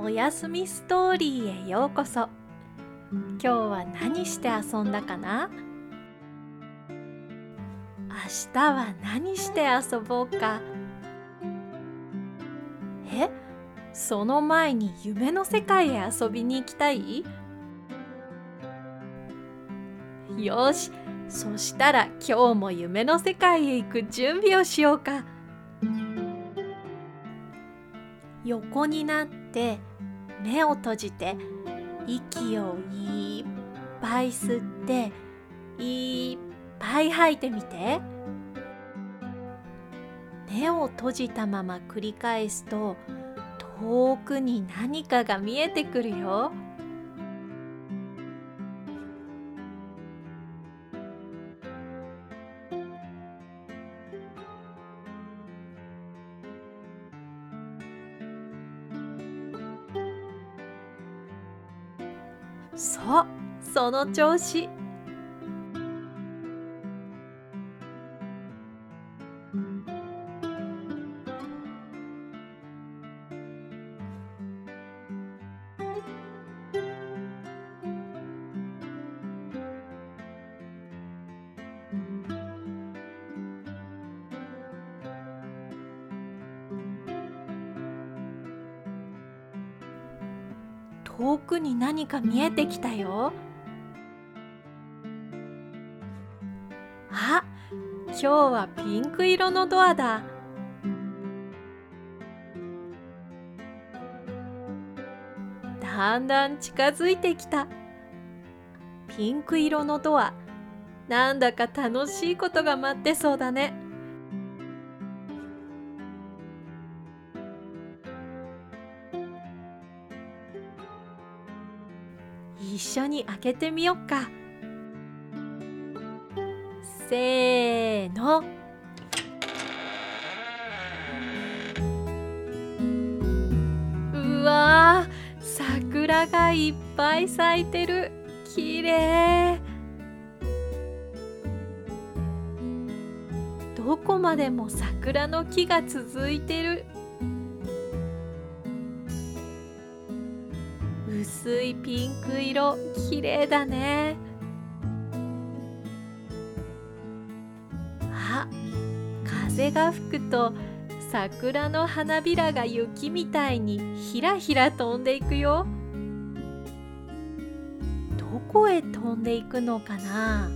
おやすみストーリーへようこそ。今日は何して遊んだかな？明日は何して遊ぼうか？え？その前に夢の世界へ遊びに行きたい？よし。そしたら今日も夢の世界へ行く準備をしようか。横になって目を閉じて息をいっぱい吸っていっぱい吐いてみて目を閉じたまま繰り返すと遠くに何かが見えてくるよ。その調子。遠くに何か見えてきたよ。今日はピンク色のドアだ。だんだん近づいてきた。ピンク色のドアなんだか楽しいことが待ってそうだね。一緒に開けてみよっか。せーの。うわー桜がいっぱい咲いてる。きれいどこまでも桜の木が続いてる。薄いピンク色綺麗だね。風が吹くと桜の花びらが雪みたいにひらひら飛んでいくよ。どこへ飛んでいくのかな？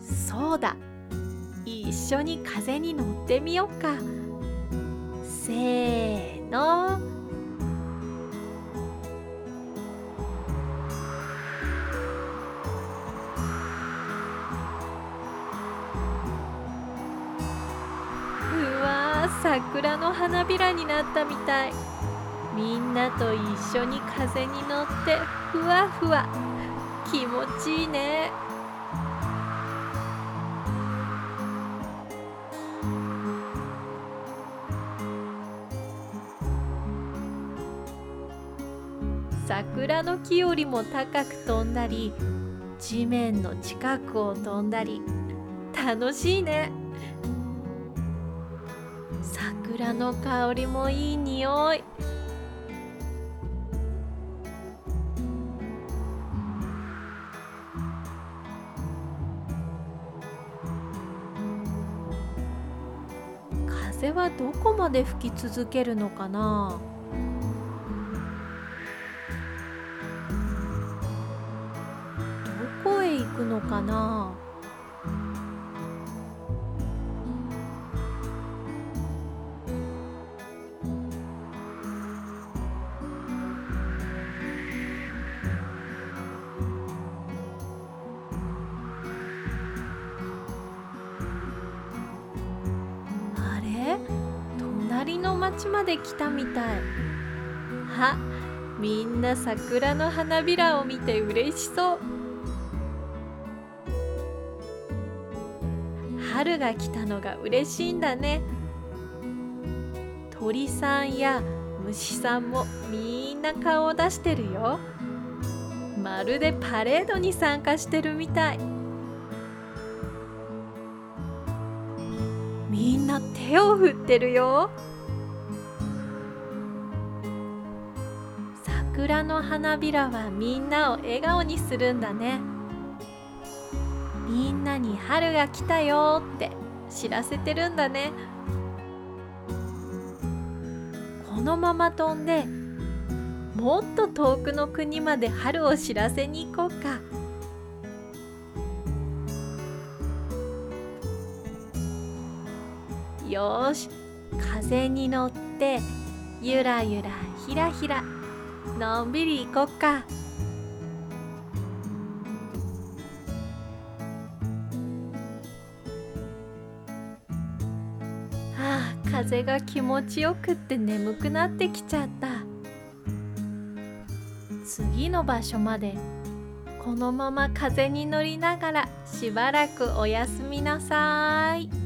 そうだ。一緒に風に乗ってみようか。せーの。桜の花びらになったみたい。みんなと一緒に風に乗ってふわふわ。気持ちいいね。桜の木よりも高く飛んだり地面の近くを飛んだり。楽しいね。桜の香りもいい匂い。風はどこまで吹き続けるのかな？行くのかな？まで来たみたい。あみんな桜の花びらを見て嬉しそう。春が来たのが嬉しいんだね。鳥さんや虫さんもみんな顔を出してるよ。まるでパレードに参加してるみたい。みんな手を振ってるよ。桜の花びらはみんなを笑顔にするんだね。みんなに春が来たよって知らせてるんだね。このまま飛んでもっと遠くの国まで春を知らせに行こうか。よし風に乗ってゆらゆらひらひら。のんびり行こっかああ風が気持ちよくって眠くなってきちゃった次の場所までこのまま風に乗りながらしばらくおやすみなさい。